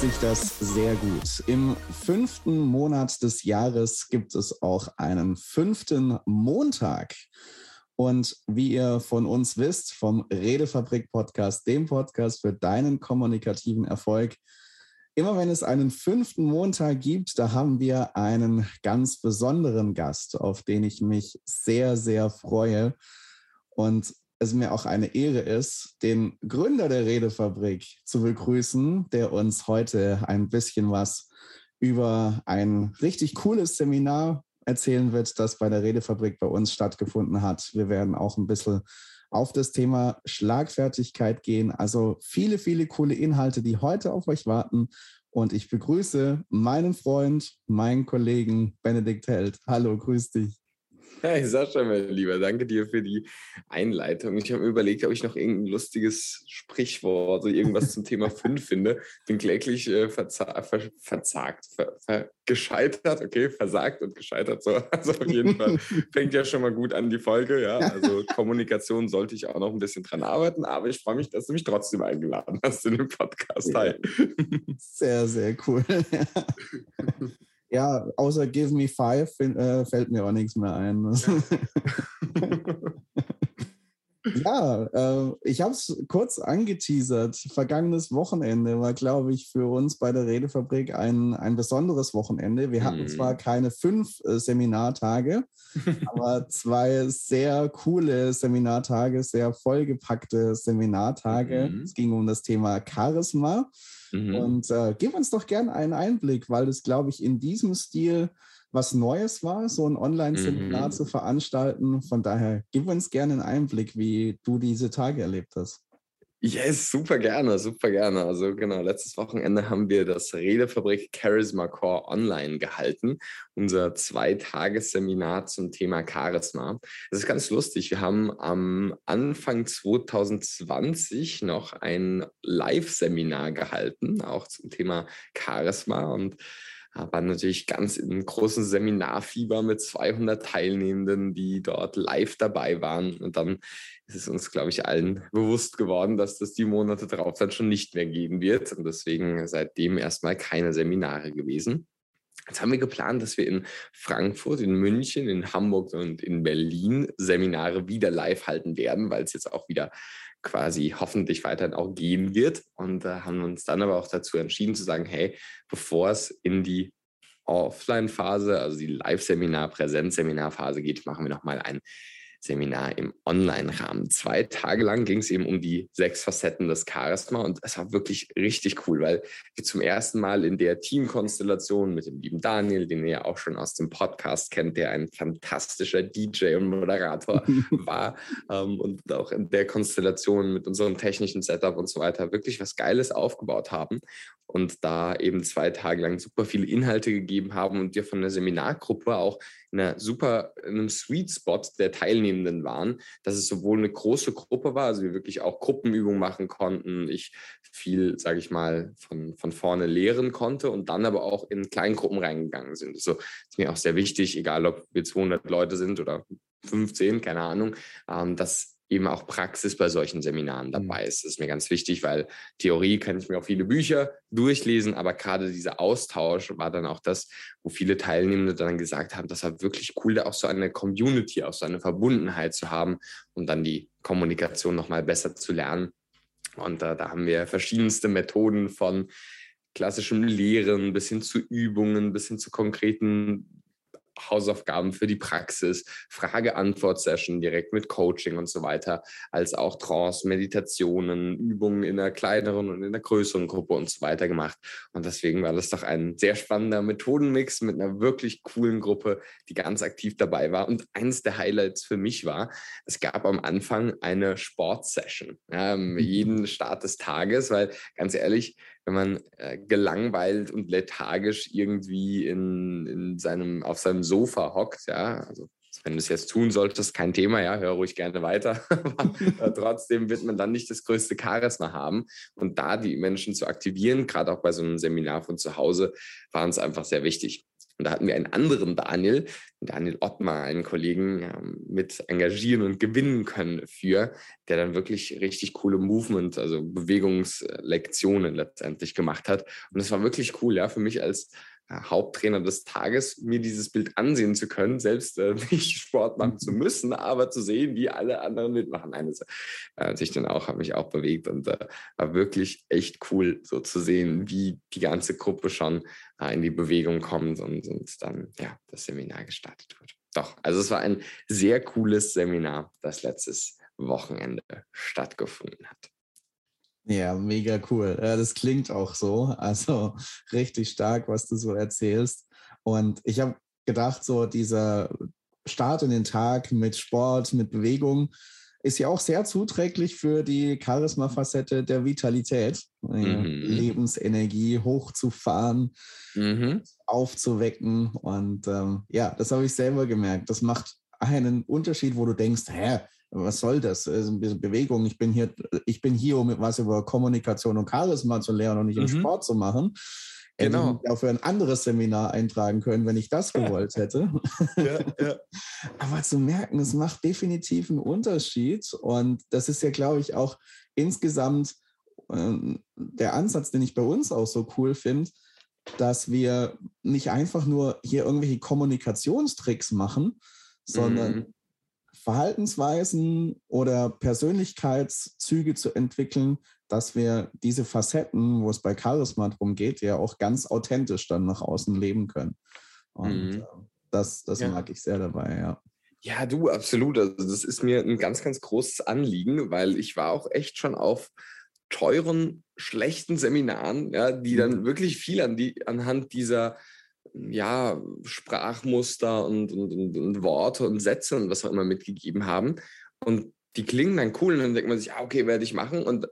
Sich das sehr gut. Im fünften Monat des Jahres gibt es auch einen fünften Montag. Und wie ihr von uns wisst, vom Redefabrik Podcast, dem Podcast für deinen kommunikativen Erfolg, immer wenn es einen fünften Montag gibt, da haben wir einen ganz besonderen Gast, auf den ich mich sehr, sehr freue. Und es mir auch eine Ehre ist, den Gründer der Redefabrik zu begrüßen, der uns heute ein bisschen was über ein richtig cooles Seminar erzählen wird, das bei der Redefabrik bei uns stattgefunden hat. Wir werden auch ein bisschen auf das Thema Schlagfertigkeit gehen. Also viele, viele coole Inhalte, die heute auf euch warten. Und ich begrüße meinen Freund, meinen Kollegen Benedikt Held. Hallo, grüß dich. Hey Sascha, mein Lieber, danke dir für die Einleitung. Ich habe mir überlegt, ob ich noch irgendein lustiges Sprichwort oder irgendwas zum Thema 5 finde. Bin kläglich äh, verza ver verzagt, ver ver gescheitert, okay, versagt und gescheitert. So. Also auf jeden Fall fängt ja schon mal gut an die Folge. Ja, also Kommunikation sollte ich auch noch ein bisschen dran arbeiten, aber ich freue mich, dass du mich trotzdem eingeladen hast in den Podcast. Hi. Sehr, sehr cool. Ja, außer Give Me Five äh, fällt mir auch nichts mehr ein. ja, äh, ich habe es kurz angeteasert. Vergangenes Wochenende war, glaube ich, für uns bei der Redefabrik ein, ein besonderes Wochenende. Wir hatten mhm. zwar keine fünf äh, Seminartage, aber zwei sehr coole Seminartage, sehr vollgepackte Seminartage. Mhm. Es ging um das Thema Charisma. Mhm. Und äh, gib uns doch gerne einen Einblick, weil es, glaube ich, in diesem Stil was Neues war, so ein Online-Seminar mhm. zu veranstalten. Von daher gib uns gerne einen Einblick, wie du diese Tage erlebt hast. Yes, super gerne, super gerne. Also genau, letztes Wochenende haben wir das Redefabrik Charisma Core online gehalten, unser Zweitagesseminar zum Thema Charisma. Das ist ganz lustig. Wir haben am Anfang 2020 noch ein Live-Seminar gehalten, auch zum Thema Charisma und war natürlich ganz in großen Seminarfieber mit 200 Teilnehmenden, die dort live dabei waren. Und dann ist es uns, glaube ich, allen bewusst geworden, dass das die Monate darauf dann schon nicht mehr gehen wird. Und deswegen seitdem erstmal keine Seminare gewesen. Jetzt haben wir geplant, dass wir in Frankfurt, in München, in Hamburg und in Berlin Seminare wieder live halten werden, weil es jetzt auch wieder quasi hoffentlich weiterhin auch gehen wird. Und äh, haben uns dann aber auch dazu entschieden zu sagen, hey, bevor es in die Offline-Phase, also die Live-Seminar, Präsenz-Seminar-Phase geht, machen wir nochmal ein Seminar im Online-Rahmen. Zwei Tage lang ging es eben um die sechs Facetten des Charisma und es war wirklich richtig cool, weil wir zum ersten Mal in der Teamkonstellation mit dem lieben Daniel, den ihr ja auch schon aus dem Podcast kennt, der ein fantastischer DJ und Moderator war ähm, und auch in der Konstellation mit unserem technischen Setup und so weiter wirklich was Geiles aufgebaut haben und da eben zwei Tage lang super viele Inhalte gegeben haben und wir von der Seminargruppe auch in einer super, in einem Sweet Spot der Teilnehmenden waren, dass es sowohl eine große Gruppe war, also wir wirklich auch Gruppenübungen machen konnten, ich viel, sage ich mal, von, von vorne lehren konnte und dann aber auch in Kleingruppen reingegangen sind. Also ist mir auch sehr wichtig, egal ob wir 200 Leute sind oder 15, keine Ahnung, ähm, dass eben auch Praxis bei solchen Seminaren dabei mhm. ist. Das ist mir ganz wichtig, weil Theorie kann ich mir auch viele Bücher durchlesen, aber gerade dieser Austausch war dann auch das, wo viele Teilnehmende dann gesagt haben, das war wirklich cool, da auch so eine Community, auch so eine Verbundenheit zu haben und dann die Kommunikation nochmal besser zu lernen. Und äh, da haben wir verschiedenste Methoden von klassischem Lehren bis hin zu Übungen, bis hin zu konkreten Hausaufgaben für die Praxis, Frage-Antwort-Session direkt mit Coaching und so weiter, als auch Trance, Meditationen, Übungen in einer kleineren und in einer größeren Gruppe und so weiter gemacht. Und deswegen war das doch ein sehr spannender Methodenmix mit einer wirklich coolen Gruppe, die ganz aktiv dabei war. Und eines der Highlights für mich war, es gab am Anfang eine Sportsession, mhm. jeden Start des Tages, weil ganz ehrlich, wenn man äh, gelangweilt und lethargisch irgendwie in, in seinem, auf seinem Sofa hockt, ja, also wenn du es jetzt tun solltest, kein Thema, ja, hör ruhig gerne weiter. Aber trotzdem wird man dann nicht das größte Charisma haben. Und da die Menschen zu aktivieren, gerade auch bei so einem Seminar von zu Hause, war uns einfach sehr wichtig. Und da hatten wir einen anderen Daniel, Daniel Ottmar, einen Kollegen, ja, mit engagieren und gewinnen können für, der dann wirklich richtig coole Movement, also Bewegungslektionen letztendlich gemacht hat. Und das war wirklich cool, ja, für mich als Haupttrainer des Tages, mir dieses Bild ansehen zu können, selbst äh, nicht Sport machen zu mhm. müssen, aber zu sehen, wie alle anderen mitmachen. Eines äh, sich dann auch, hat mich auch bewegt und äh, war wirklich echt cool, so zu sehen, wie die ganze Gruppe schon äh, in die Bewegung kommt und, und dann ja das Seminar gestartet wird. Doch, also es war ein sehr cooles Seminar, das letztes Wochenende stattgefunden hat. Ja, mega cool. Das klingt auch so. Also richtig stark, was du so erzählst. Und ich habe gedacht, so dieser Start in den Tag mit Sport, mit Bewegung, ist ja auch sehr zuträglich für die Charisma-Facette der Vitalität, mhm. Lebensenergie hochzufahren, mhm. aufzuwecken. Und ähm, ja, das habe ich selber gemerkt. Das macht einen Unterschied, wo du denkst, hä, was soll das? bisschen Bewegung. Ich bin hier, ich bin hier, um was über Kommunikation und Charisma zu lernen und nicht mhm. Sport zu machen. Genau. Hätte ich auch für ein anderes Seminar eintragen können, wenn ich das gewollt hätte. Ja, ja. Aber zu merken, es macht definitiv einen Unterschied. Und das ist ja, glaube ich, auch insgesamt äh, der Ansatz, den ich bei uns auch so cool finde, dass wir nicht einfach nur hier irgendwelche Kommunikationstricks machen, sondern mhm. Verhaltensweisen oder Persönlichkeitszüge zu entwickeln, dass wir diese Facetten, wo es bei Charisma darum geht, ja auch ganz authentisch dann nach außen leben können. Und mhm. Äh, das, das ja. mag ich sehr dabei, ja. Ja, du, absolut. Also das ist mir ein ganz, ganz großes Anliegen, weil ich war auch echt schon auf teuren, schlechten Seminaren, ja, die dann mhm. wirklich viel an die, anhand dieser ja, Sprachmuster und, und, und, Worte und Sätze und was auch immer mitgegeben haben. Und die klingen dann cool und dann denkt man sich, ah, okay, werde ich machen. Und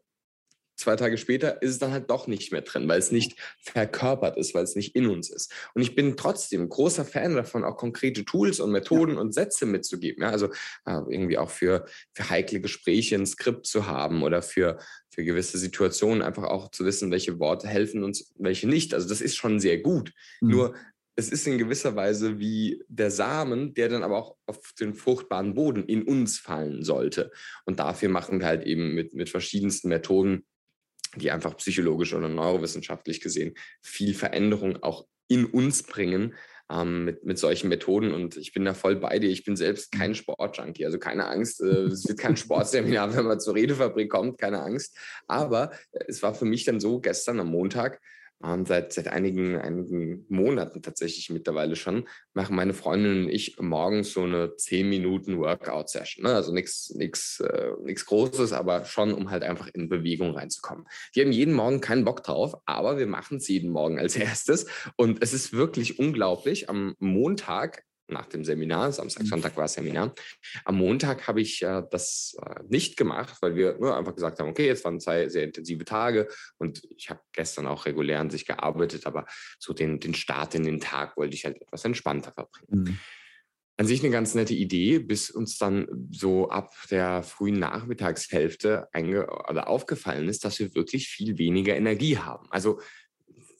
zwei Tage später ist es dann halt doch nicht mehr drin, weil es nicht verkörpert ist, weil es nicht in uns ist. Und ich bin trotzdem großer Fan davon, auch konkrete Tools und Methoden ja. und Sätze mitzugeben. Ja, also äh, irgendwie auch für, für heikle Gespräche ein Skript zu haben oder für, für gewisse Situationen einfach auch zu wissen, welche Worte helfen uns, welche nicht. Also das ist schon sehr gut. Mhm. Nur es ist in gewisser Weise wie der Samen, der dann aber auch auf den fruchtbaren Boden in uns fallen sollte. Und dafür machen wir halt eben mit, mit verschiedensten Methoden die einfach psychologisch oder neurowissenschaftlich gesehen viel Veränderung auch in uns bringen ähm, mit, mit solchen Methoden. Und ich bin da voll bei dir. Ich bin selbst kein mhm. Sportjunkie, also keine Angst. Äh, es wird kein Sportseminar, wenn man zur Redefabrik kommt, keine Angst. Aber es war für mich dann so gestern am Montag, seit, seit einigen, einigen Monaten tatsächlich mittlerweile schon, machen meine Freundin und ich morgens so eine 10 Minuten Workout-Session. Ne? Also nichts äh, Großes, aber schon, um halt einfach in Bewegung reinzukommen. Die haben jeden Morgen keinen Bock drauf, aber wir machen es jeden Morgen als erstes. Und es ist wirklich unglaublich. Am Montag nach dem Seminar, Samstag, mhm. Sonntag war Seminar. Am Montag habe ich äh, das äh, nicht gemacht, weil wir nur einfach gesagt haben, okay, jetzt waren zwei sehr intensive Tage und ich habe gestern auch regulär an sich gearbeitet, aber so den, den Start in den Tag wollte ich halt etwas entspannter verbringen. Mhm. An sich eine ganz nette Idee, bis uns dann so ab der frühen Nachmittagshälfte oder aufgefallen ist, dass wir wirklich viel weniger Energie haben. Also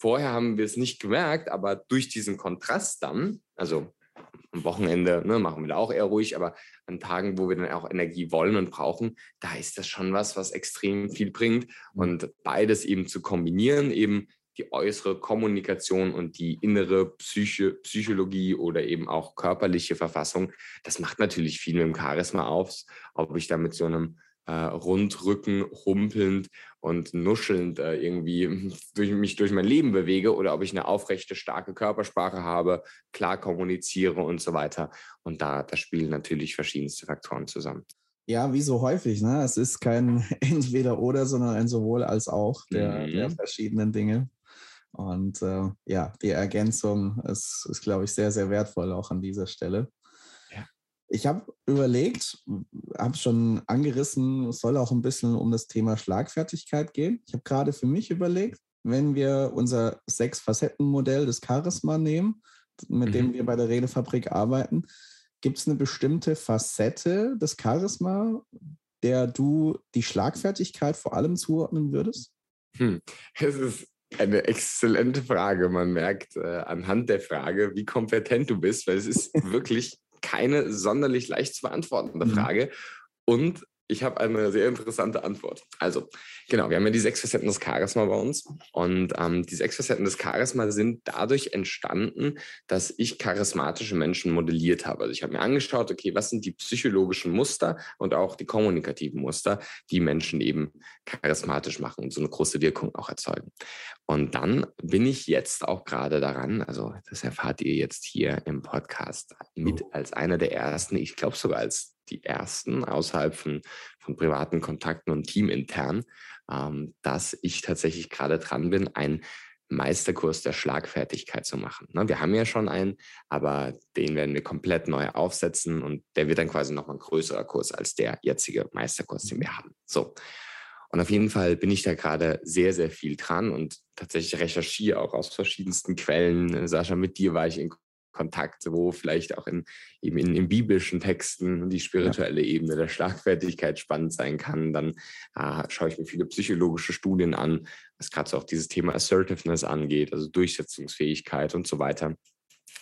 vorher haben wir es nicht gemerkt, aber durch diesen Kontrast dann, also am Wochenende ne, machen wir da auch eher ruhig, aber an Tagen, wo wir dann auch Energie wollen und brauchen, da ist das schon was, was extrem viel bringt. Mhm. Und beides eben zu kombinieren, eben die äußere Kommunikation und die innere Psyche, Psychologie oder eben auch körperliche Verfassung, das macht natürlich viel mit dem Charisma auf, ob ich da mit so einem äh, Rundrücken humpelnd und nuschelnd äh, irgendwie durch mich durch mein Leben bewege oder ob ich eine aufrechte, starke Körpersprache habe, klar kommuniziere und so weiter. Und da, da spielen natürlich verschiedenste Faktoren zusammen. Ja, wie so häufig, ne? Es ist kein Entweder-Oder, sondern ein sowohl als auch der, mhm. der verschiedenen Dinge. Und äh, ja, die Ergänzung ist, ist, glaube ich, sehr, sehr wertvoll auch an dieser Stelle. Ich habe überlegt, habe schon angerissen, es soll auch ein bisschen um das Thema Schlagfertigkeit gehen. Ich habe gerade für mich überlegt, wenn wir unser Sechs-Facetten-Modell des Charisma nehmen, mit mhm. dem wir bei der Redefabrik arbeiten, gibt es eine bestimmte Facette des Charisma, der du die Schlagfertigkeit vor allem zuordnen würdest? Hm. Es ist eine exzellente Frage. Man merkt äh, anhand der Frage, wie kompetent du bist, weil es ist wirklich keine sonderlich leicht zu beantwortende mhm. Frage. Und ich habe eine sehr interessante Antwort. Also, genau, wir haben ja die sechs Facetten des Charisma bei uns. Und ähm, die sechs Facetten des Charisma sind dadurch entstanden, dass ich charismatische Menschen modelliert habe. Also ich habe mir angeschaut, okay, was sind die psychologischen Muster und auch die kommunikativen Muster, die Menschen eben charismatisch machen und so eine große Wirkung auch erzeugen. Und dann bin ich jetzt auch gerade daran, also das erfahrt ihr jetzt hier im Podcast mit oh. als einer der ersten, ich glaube sogar als die ersten außerhalb von, von privaten Kontakten und teamintern, ähm, dass ich tatsächlich gerade dran bin, einen Meisterkurs der Schlagfertigkeit zu machen. Ne, wir haben ja schon einen, aber den werden wir komplett neu aufsetzen und der wird dann quasi noch ein größerer Kurs als der jetzige Meisterkurs, den wir haben. So. Und auf jeden Fall bin ich da gerade sehr, sehr viel dran und tatsächlich recherchiere auch aus verschiedensten Quellen. Sascha, mit dir war ich in Kontakt, wo vielleicht auch in, eben in, in biblischen Texten die spirituelle ja. Ebene der Schlagfertigkeit spannend sein kann. Dann äh, schaue ich mir viele psychologische Studien an, was gerade so auch dieses Thema Assertiveness angeht, also Durchsetzungsfähigkeit und so weiter.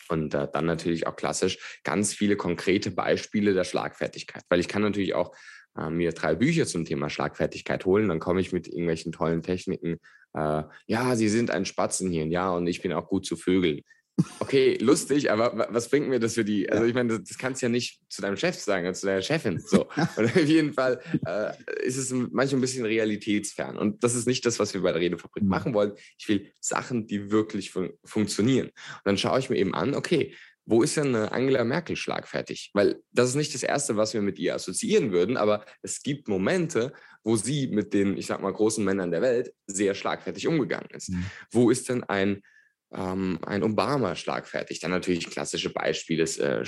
Und äh, dann natürlich auch klassisch ganz viele konkrete Beispiele der Schlagfertigkeit, weil ich kann natürlich auch äh, mir drei Bücher zum Thema Schlagfertigkeit holen, dann komme ich mit irgendwelchen tollen Techniken. Äh, ja, Sie sind ein Spatzenhirn, ja, und ich bin auch gut zu Vögeln. Okay, lustig, aber was bringt mir das für die? Also ich meine, das, kannst du ja nicht zu deinem Chef sagen oder zu deiner Chefin. So. Und auf jeden Fall äh, ist es manchmal ein bisschen realitätsfern. Und das ist nicht das, was wir bei der Redefabrik mhm. machen wollen. Ich will Sachen, die wirklich fun funktionieren. Und dann schaue ich mir eben an, okay, wo ist denn Angela Merkel schlagfertig? Weil das ist nicht das Erste, was wir mit ihr assoziieren würden, aber es gibt Momente, wo sie mit den, ich sag mal, großen Männern der Welt sehr schlagfertig umgegangen ist. Mhm. Wo ist denn ein ähm, ein Obama schlagfertig. Dann natürlich klassische Beispiele, äh, äh,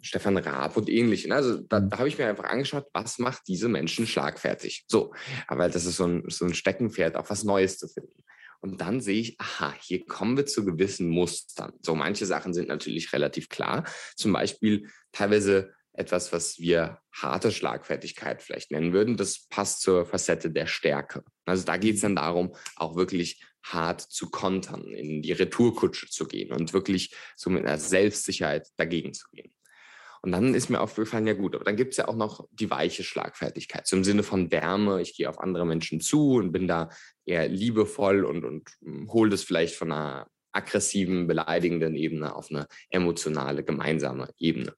Stefan Raab und ähnliche. Ne? Also da, mhm. da habe ich mir einfach angeschaut, was macht diese Menschen schlagfertig. So, aber das ist so ein, so ein Steckenpferd, auch was Neues zu finden. Und dann sehe ich, aha, hier kommen wir zu gewissen Mustern. So, manche Sachen sind natürlich relativ klar. Zum Beispiel teilweise etwas, was wir harte Schlagfertigkeit vielleicht nennen würden. Das passt zur Facette der Stärke. Also da geht es dann darum, auch wirklich hart zu kontern, in die Retourkutsche zu gehen und wirklich so mit einer Selbstsicherheit dagegen zu gehen. Und dann ist mir aufgefallen, ja gut, aber dann gibt es ja auch noch die weiche Schlagfertigkeit, so im Sinne von Wärme. Ich gehe auf andere Menschen zu und bin da eher liebevoll und, und hm, hole das vielleicht von einer aggressiven, beleidigenden Ebene auf eine emotionale, gemeinsame Ebene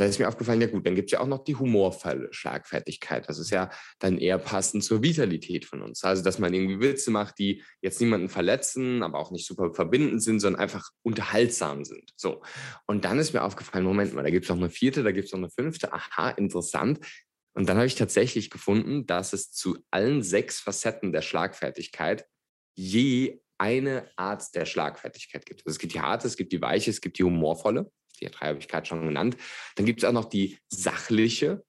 da ist mir aufgefallen, ja gut, dann gibt es ja auch noch die humorvolle Schlagfertigkeit. Das ist ja dann eher passend zur Vitalität von uns. Also, dass man irgendwie Witze macht, die jetzt niemanden verletzen, aber auch nicht super verbindend sind, sondern einfach unterhaltsam sind. So. Und dann ist mir aufgefallen, Moment mal, da gibt es noch eine vierte, da gibt es noch eine fünfte. Aha, interessant. Und dann habe ich tatsächlich gefunden, dass es zu allen sechs Facetten der Schlagfertigkeit je eine Art der Schlagfertigkeit gibt. Also es gibt die harte, es gibt die weiche, es gibt die humorvolle die drei habe ich gerade schon genannt. Dann gibt es auch noch die sachliche,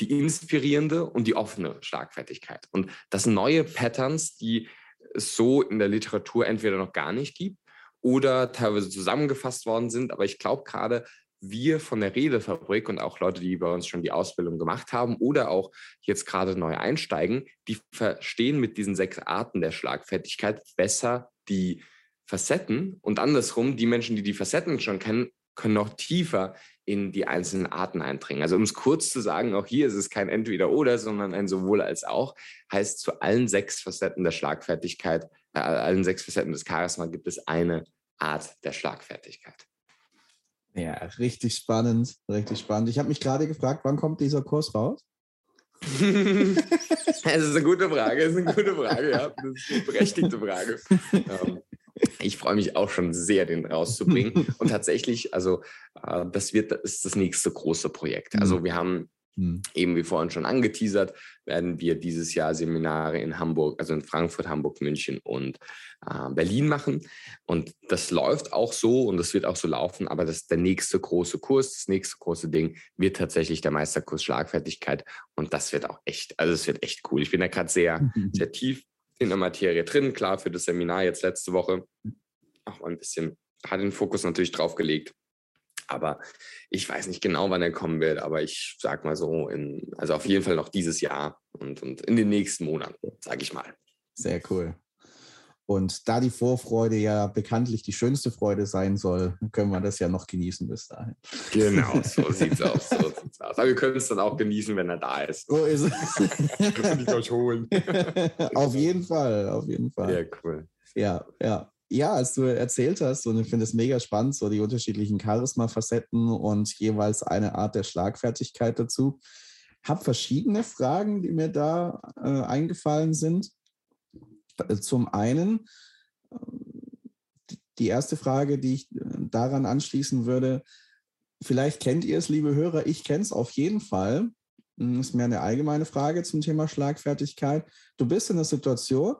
die inspirierende und die offene Schlagfertigkeit. Und das sind neue Patterns, die es so in der Literatur entweder noch gar nicht gibt oder teilweise zusammengefasst worden sind. Aber ich glaube gerade, wir von der Redefabrik und auch Leute, die bei uns schon die Ausbildung gemacht haben oder auch jetzt gerade neu einsteigen, die verstehen mit diesen sechs Arten der Schlagfertigkeit besser die Facetten und andersrum, die Menschen, die die Facetten schon kennen, können noch tiefer in die einzelnen Arten eindringen. Also um es kurz zu sagen, auch hier ist es kein Entweder-Oder, sondern ein sowohl als auch, heißt zu allen sechs Facetten der Schlagfertigkeit, äh, allen sechs Facetten des Charisma gibt es eine Art der Schlagfertigkeit. Ja, richtig spannend, richtig spannend. Ich habe mich gerade gefragt, wann kommt dieser Kurs raus? das ist eine gute Frage, das ist eine gute Frage, ja. Das ist eine berechtigte Frage. Ich freue mich auch schon sehr, den rauszubringen. und tatsächlich, also äh, das wird das ist das nächste große Projekt. Also mhm. wir haben mhm. eben wie vorhin schon angeteasert, werden wir dieses Jahr Seminare in Hamburg, also in Frankfurt, Hamburg, München und äh, Berlin machen. Und das läuft auch so und das wird auch so laufen, aber das der nächste große Kurs, das nächste große Ding wird tatsächlich der Meisterkurs Schlagfertigkeit. Und das wird auch echt, also es wird echt cool. Ich bin da gerade sehr, sehr tief in der Materie drin. Klar, für das Seminar jetzt letzte Woche auch mal ein bisschen, hat den Fokus natürlich drauf gelegt. Aber ich weiß nicht genau, wann er kommen wird, aber ich sag mal so, in, also auf jeden Fall noch dieses Jahr und, und in den nächsten Monaten, sage ich mal. Sehr cool. Und da die Vorfreude ja bekanntlich die schönste Freude sein soll, können wir das ja noch genießen bis dahin. Genau, so sieht's aus. So sieht's aus. Aber wir können es dann auch genießen, wenn er da ist. So ist es. Können ich euch holen. auf jeden Fall, auf jeden Fall. Ja, cool. Ja, ja. Ja, als du erzählt hast, und ich finde es mega spannend, so die unterschiedlichen Charisma-Facetten und jeweils eine Art der Schlagfertigkeit dazu. Habe verschiedene Fragen, die mir da äh, eingefallen sind. Äh, zum einen, äh, die erste Frage, die ich äh, daran anschließen würde, vielleicht kennt ihr es, liebe Hörer, ich kenne es auf jeden Fall. Das hm, ist mir eine allgemeine Frage zum Thema Schlagfertigkeit. Du bist in einer Situation,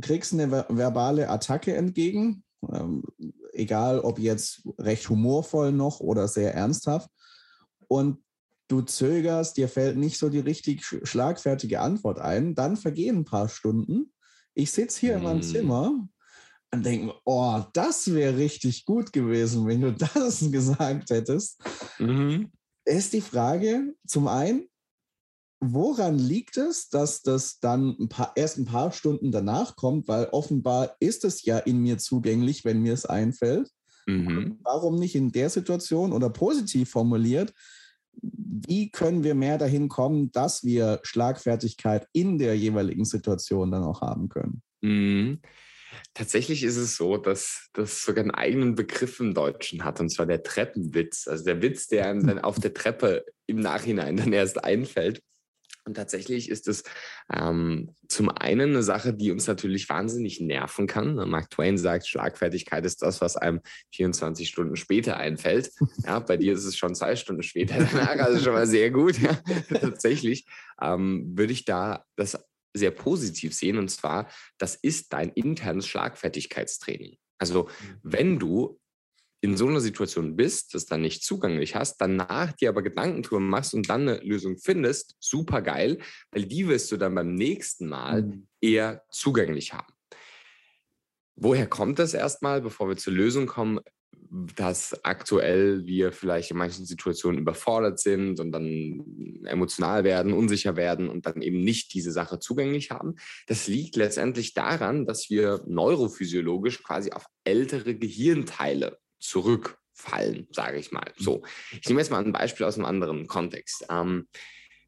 kriegst eine verbale Attacke entgegen, ähm, egal ob jetzt recht humorvoll noch oder sehr ernsthaft. Und du zögerst, dir fällt nicht so die richtig schlagfertige Antwort ein. Dann vergehen ein paar Stunden ich sitze hier mm. in meinem Zimmer und denke, oh, das wäre richtig gut gewesen, wenn du das gesagt hättest. Mhm. Ist die Frage zum einen, woran liegt es, dass das dann ein paar, erst ein paar Stunden danach kommt, weil offenbar ist es ja in mir zugänglich, wenn mir es einfällt. Mhm. Warum nicht in der Situation oder positiv formuliert, wie können wir mehr dahin kommen, dass wir Schlagfertigkeit in der jeweiligen Situation dann auch haben können? Mhm. Tatsächlich ist es so, dass das sogar einen eigenen Begriff im Deutschen hat, und zwar der Treppenwitz. Also der Witz, der einem dann auf der Treppe im Nachhinein dann erst einfällt. Und tatsächlich ist es ähm, zum einen eine Sache, die uns natürlich wahnsinnig nerven kann. Mark Twain sagt, Schlagfertigkeit ist das, was einem 24 Stunden später einfällt. Ja, bei dir ist es schon zwei Stunden später danach, also schon mal sehr gut. Ja. Tatsächlich ähm, würde ich da das sehr positiv sehen. Und zwar, das ist dein internes Schlagfertigkeitstraining. Also mhm. wenn du in so einer Situation bist, das dann nicht zugänglich hast, danach dir aber Gedanken drüber machst und dann eine Lösung findest, super geil, weil die wirst du dann beim nächsten Mal mhm. eher zugänglich haben. Woher kommt das erstmal, bevor wir zur Lösung kommen? dass aktuell wir vielleicht in manchen Situationen überfordert sind und dann emotional werden, unsicher werden und dann eben nicht diese Sache zugänglich haben. Das liegt letztendlich daran, dass wir neurophysiologisch quasi auf ältere Gehirnteile zurückfallen, sage ich mal. So, ich nehme jetzt mal ein Beispiel aus einem anderen Kontext. Ähm,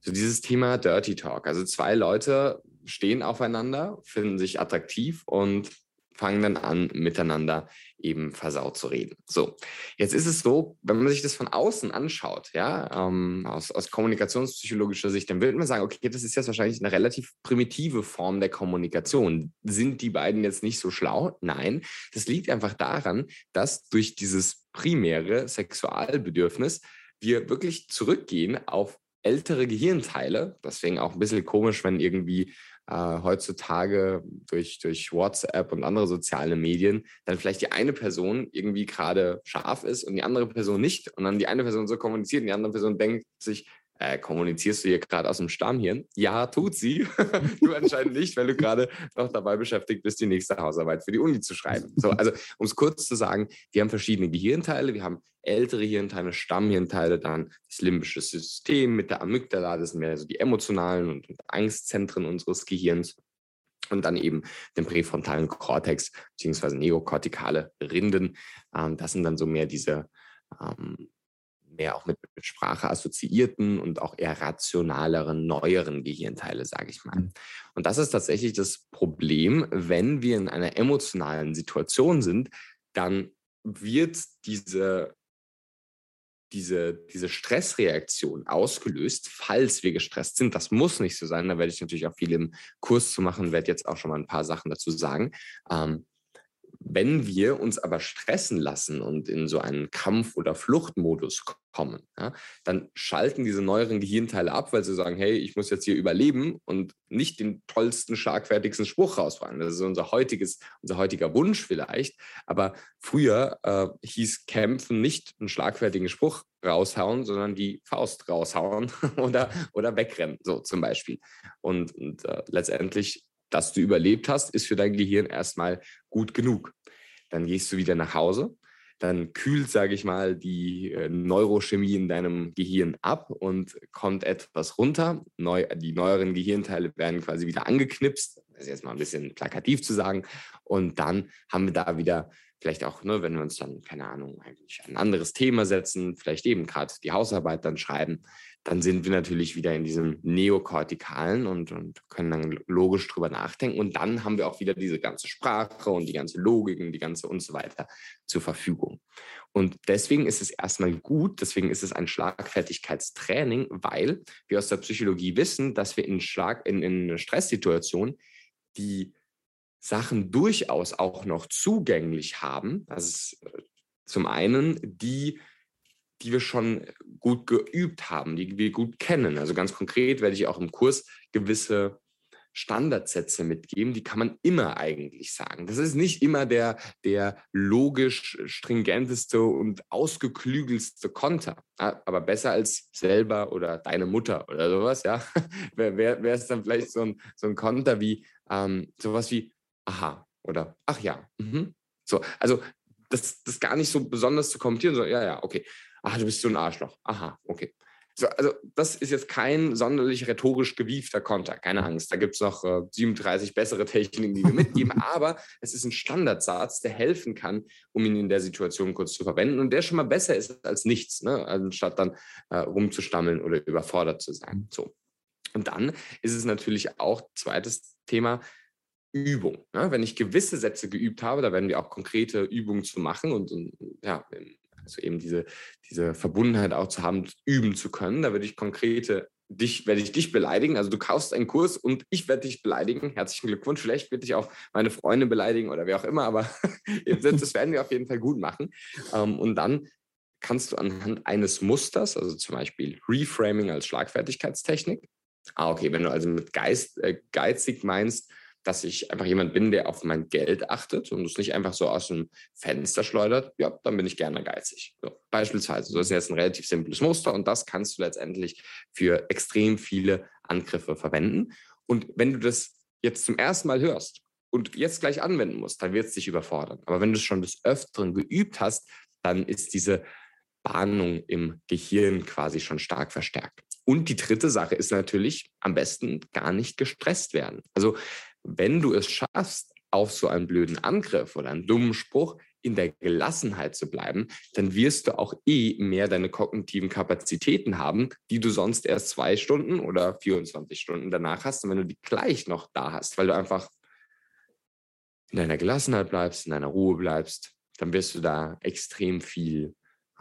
so dieses Thema Dirty Talk. Also zwei Leute stehen aufeinander, finden sich attraktiv und fangen dann an, miteinander eben versaut zu reden. So, jetzt ist es so, wenn man sich das von außen anschaut, ja, ähm, aus, aus kommunikationspsychologischer Sicht, dann würde man sagen, okay, das ist jetzt wahrscheinlich eine relativ primitive Form der Kommunikation. Sind die beiden jetzt nicht so schlau? Nein, das liegt einfach daran, dass durch dieses primäre Sexualbedürfnis wir wirklich zurückgehen auf ältere Gehirnteile. Deswegen auch ein bisschen komisch, wenn irgendwie äh, heutzutage durch, durch WhatsApp und andere soziale Medien dann vielleicht die eine Person irgendwie gerade scharf ist und die andere Person nicht. Und dann die eine Person so kommuniziert und die andere Person denkt sich, äh, kommunizierst du hier gerade aus dem Stammhirn? Ja, tut sie. du anscheinend nicht, weil du gerade noch dabei beschäftigt bist, die nächste Hausarbeit für die Uni zu schreiben. So, also um es kurz zu sagen, wir haben verschiedene Gehirnteile, wir haben ältere Hirnteile, Stammhirnteile, dann das limbische System mit der Amygdala, das sind mehr so die emotionalen und Angstzentren unseres Gehirns und dann eben den präfrontalen Kortex beziehungsweise neokortikale Rinden. Ähm, das sind dann so mehr diese ähm, mehr auch mit, mit Sprache assoziierten und auch eher rationaleren, neueren Gehirnteile, sage ich mal. Mhm. Und das ist tatsächlich das Problem, wenn wir in einer emotionalen Situation sind, dann wird diese diese, diese Stressreaktion ausgelöst, falls wir gestresst sind. Das muss nicht so sein. Da werde ich natürlich auch viel im Kurs zu machen, werde jetzt auch schon mal ein paar Sachen dazu sagen. Ähm, wenn wir uns aber stressen lassen und in so einen Kampf- oder Fluchtmodus kommen, ja, dann schalten diese neueren Gehirnteile ab, weil sie sagen, hey, ich muss jetzt hier überleben und nicht den tollsten, schlagfertigsten Spruch rausfahren. Das ist unser heutiges, unser heutiger Wunsch vielleicht. Aber früher äh, hieß Kämpfen nicht einen schlagfertigen Spruch raushauen, sondern die Faust raushauen oder, oder wegrennen, so zum Beispiel. Und, und äh, letztendlich dass du überlebt hast, ist für dein Gehirn erstmal gut genug. Dann gehst du wieder nach Hause, dann kühlt, sage ich mal, die äh, Neurochemie in deinem Gehirn ab und kommt etwas runter. Neu, die neueren Gehirnteile werden quasi wieder angeknipst, das ist jetzt mal ein bisschen plakativ zu sagen. Und dann haben wir da wieder vielleicht auch, ne, wenn wir uns dann, keine Ahnung, eigentlich ein anderes Thema setzen, vielleicht eben gerade die Hausarbeit dann schreiben, dann sind wir natürlich wieder in diesem Neokortikalen und, und können dann logisch drüber nachdenken. Und dann haben wir auch wieder diese ganze Sprache und die ganze Logik und die ganze und so weiter zur Verfügung. Und deswegen ist es erstmal gut, deswegen ist es ein Schlagfertigkeitstraining, weil wir aus der Psychologie wissen, dass wir in, Schlag, in, in Stresssituationen die Sachen durchaus auch noch zugänglich haben. Das ist äh, zum einen die die wir schon gut geübt haben, die wir gut kennen. Also ganz konkret werde ich auch im Kurs gewisse Standardsätze mitgeben, die kann man immer eigentlich sagen. Das ist nicht immer der, der logisch stringenteste und ausgeklügelste Konter, aber besser als selber oder deine Mutter oder sowas, ja. Wäre wär, es dann vielleicht so ein, so ein Konter wie ähm, sowas wie aha oder ach ja. Mhm. So, also das, das gar nicht so besonders zu kommentieren, so ja, ja, okay ach, du bist so ein Arschloch. Aha, okay. So, also das ist jetzt kein sonderlich rhetorisch gewiefter Konter, keine Angst. Da gibt es noch äh, 37 bessere Techniken, die wir mitgeben, aber es ist ein Standardsatz, der helfen kann, um ihn in der Situation kurz zu verwenden und der schon mal besser ist als nichts, ne? anstatt dann äh, rumzustammeln oder überfordert zu sein. So. Und dann ist es natürlich auch zweites Thema, Übung. Ne? Wenn ich gewisse Sätze geübt habe, da werden wir auch konkrete Übungen zu machen und, und ja, also eben diese, diese Verbundenheit auch zu haben, üben zu können. Da würde ich konkrete dich, werde ich dich beleidigen. Also du kaufst einen Kurs und ich werde dich beleidigen. Herzlichen Glückwunsch. Vielleicht wird dich auch meine Freundin beleidigen oder wer auch immer, aber das werden wir auf jeden Fall gut machen. Ähm, und dann kannst du anhand eines Musters, also zum Beispiel Reframing als Schlagfertigkeitstechnik. Ah, okay, wenn du also mit Geist, äh, geizig meinst, dass ich einfach jemand bin, der auf mein Geld achtet und es nicht einfach so aus dem Fenster schleudert, ja, dann bin ich gerne geizig. So, beispielsweise, das ist jetzt ein relativ simples Muster und das kannst du letztendlich für extrem viele Angriffe verwenden. Und wenn du das jetzt zum ersten Mal hörst und jetzt gleich anwenden musst, dann wird es dich überfordern. Aber wenn du es schon des Öfteren geübt hast, dann ist diese Bahnung im Gehirn quasi schon stark verstärkt. Und die dritte Sache ist natürlich, am besten gar nicht gestresst werden. Also wenn du es schaffst, auf so einen blöden Angriff oder einen dummen Spruch in der Gelassenheit zu bleiben, dann wirst du auch eh mehr deine kognitiven Kapazitäten haben, die du sonst erst zwei Stunden oder 24 Stunden danach hast. Und wenn du die gleich noch da hast, weil du einfach in deiner Gelassenheit bleibst, in deiner Ruhe bleibst, dann wirst du da extrem viel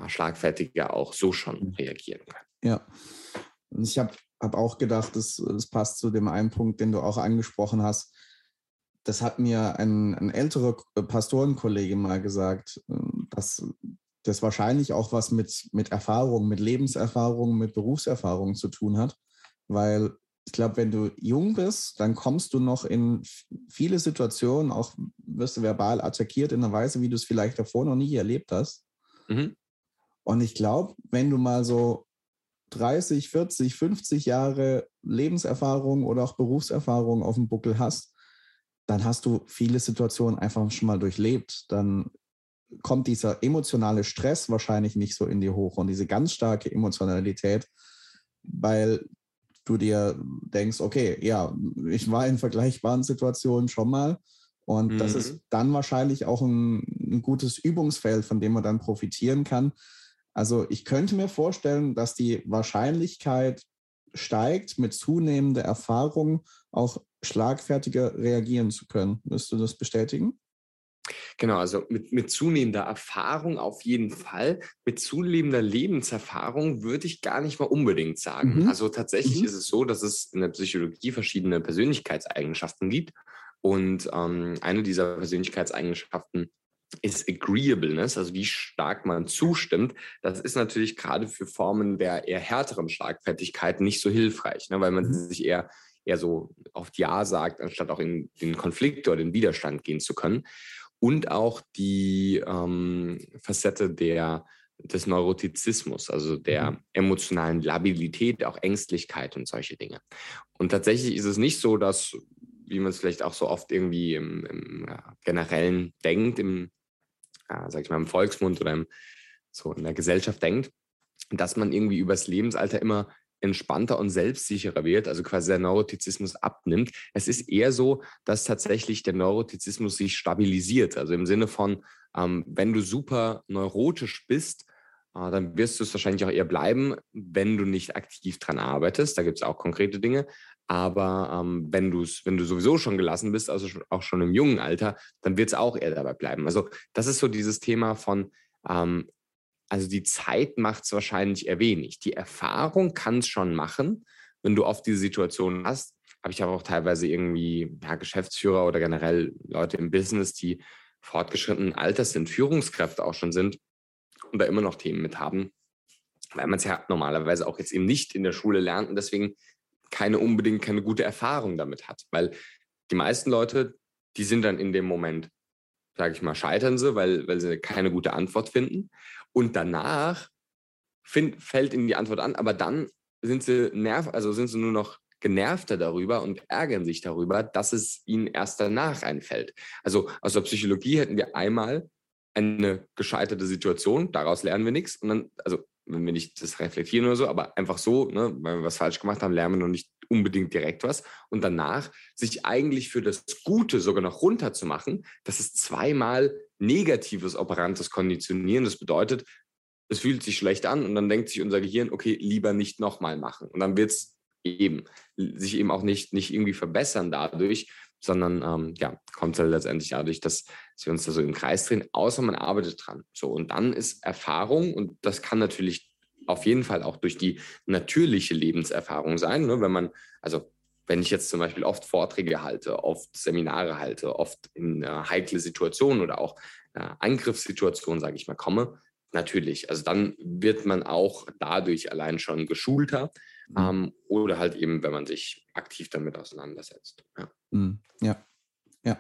schlagfertiger auch so schon mhm. reagieren können. Ja, und ich habe habe auch gedacht, das, das passt zu dem einen Punkt, den du auch angesprochen hast. Das hat mir ein, ein älterer Pastorenkollege mal gesagt, äh, dass das wahrscheinlich auch was mit, mit Erfahrung, mit Lebenserfahrung, mit Berufserfahrung zu tun hat. Weil ich glaube, wenn du jung bist, dann kommst du noch in viele Situationen, auch wirst du verbal attackiert in einer Weise, wie du es vielleicht davor noch nie erlebt hast. Mhm. Und ich glaube, wenn du mal so 30, 40, 50 Jahre Lebenserfahrung oder auch Berufserfahrung auf dem Buckel hast, dann hast du viele Situationen einfach schon mal durchlebt. Dann kommt dieser emotionale Stress wahrscheinlich nicht so in dir hoch und diese ganz starke Emotionalität, weil du dir denkst, okay, ja, ich war in vergleichbaren Situationen schon mal. Und mhm. das ist dann wahrscheinlich auch ein, ein, gutes Übungsfeld, von dem man dann profitieren kann, also ich könnte mir vorstellen, dass die Wahrscheinlichkeit steigt, mit zunehmender Erfahrung auch schlagfertiger reagieren zu können. Wirst du das bestätigen? Genau, also mit, mit zunehmender Erfahrung auf jeden Fall. Mit zunehmender Lebenserfahrung würde ich gar nicht mal unbedingt sagen. Mhm. Also tatsächlich mhm. ist es so, dass es in der Psychologie verschiedene Persönlichkeitseigenschaften gibt. Und ähm, eine dieser Persönlichkeitseigenschaften ist Agreeableness, also wie stark man zustimmt. Das ist natürlich gerade für Formen der eher härteren Schlagfertigkeit nicht so hilfreich, ne, weil man mhm. sich eher, eher so auf Ja sagt, anstatt auch in den Konflikt oder den Widerstand gehen zu können. Und auch die ähm, Facette der, des Neurotizismus, also der mhm. emotionalen Labilität, auch Ängstlichkeit und solche Dinge. Und tatsächlich ist es nicht so, dass wie man es vielleicht auch so oft irgendwie im, im ja, generellen denkt, im ja, sag ich mal, im Volksmund oder im, so in der Gesellschaft denkt, dass man irgendwie übers Lebensalter immer entspannter und selbstsicherer wird, also quasi der Neurotizismus abnimmt. Es ist eher so, dass tatsächlich der Neurotizismus sich stabilisiert. Also im Sinne von, ähm, wenn du super neurotisch bist, äh, dann wirst du es wahrscheinlich auch eher bleiben, wenn du nicht aktiv dran arbeitest. Da gibt es auch konkrete Dinge. Aber ähm, wenn, du's, wenn du sowieso schon gelassen bist, also auch schon im jungen Alter, dann wird es auch eher dabei bleiben. Also das ist so dieses Thema von, ähm, also die Zeit macht es wahrscheinlich eher wenig. Die Erfahrung kann es schon machen, wenn du oft diese Situation hast. Habe ich aber auch teilweise irgendwie ja, Geschäftsführer oder generell Leute im Business, die fortgeschrittenen Alters sind, Führungskräfte auch schon sind und da immer noch Themen mit haben, weil man es ja normalerweise auch jetzt eben nicht in der Schule lernt und deswegen keine unbedingt keine gute Erfahrung damit hat. Weil die meisten Leute, die sind dann in dem Moment, sage ich mal, scheitern sie, weil, weil sie keine gute Antwort finden. Und danach find, fällt ihnen die Antwort an, aber dann sind sie nerv, also sind sie nur noch genervter darüber und ärgern sich darüber, dass es ihnen erst danach einfällt. Also aus der Psychologie hätten wir einmal eine gescheiterte Situation, daraus lernen wir nichts. Und dann, also wenn wir nicht das reflektieren oder so, aber einfach so, ne, weil wir was falsch gemacht haben, lernen wir noch nicht unbedingt direkt was. Und danach sich eigentlich für das Gute sogar noch runterzumachen, das ist zweimal negatives operantes Konditionieren. Das bedeutet, es fühlt sich schlecht an und dann denkt sich unser Gehirn, okay, lieber nicht nochmal machen. Und dann wird es eben sich eben auch nicht, nicht irgendwie verbessern dadurch, sondern ähm, ja, kommt halt letztendlich dadurch, dass, dass wir uns da so im Kreis drehen, außer man arbeitet dran. So, und dann ist Erfahrung, und das kann natürlich auf jeden Fall auch durch die natürliche Lebenserfahrung sein, ne? wenn man, also wenn ich jetzt zum Beispiel oft Vorträge halte, oft Seminare halte, oft in äh, heikle Situationen oder auch äh, Angriffssituationen, sage ich mal, komme, natürlich. Also dann wird man auch dadurch allein schon geschulter mhm. ähm, oder halt eben, wenn man sich aktiv damit auseinandersetzt. Ja. Mhm. ja. ja.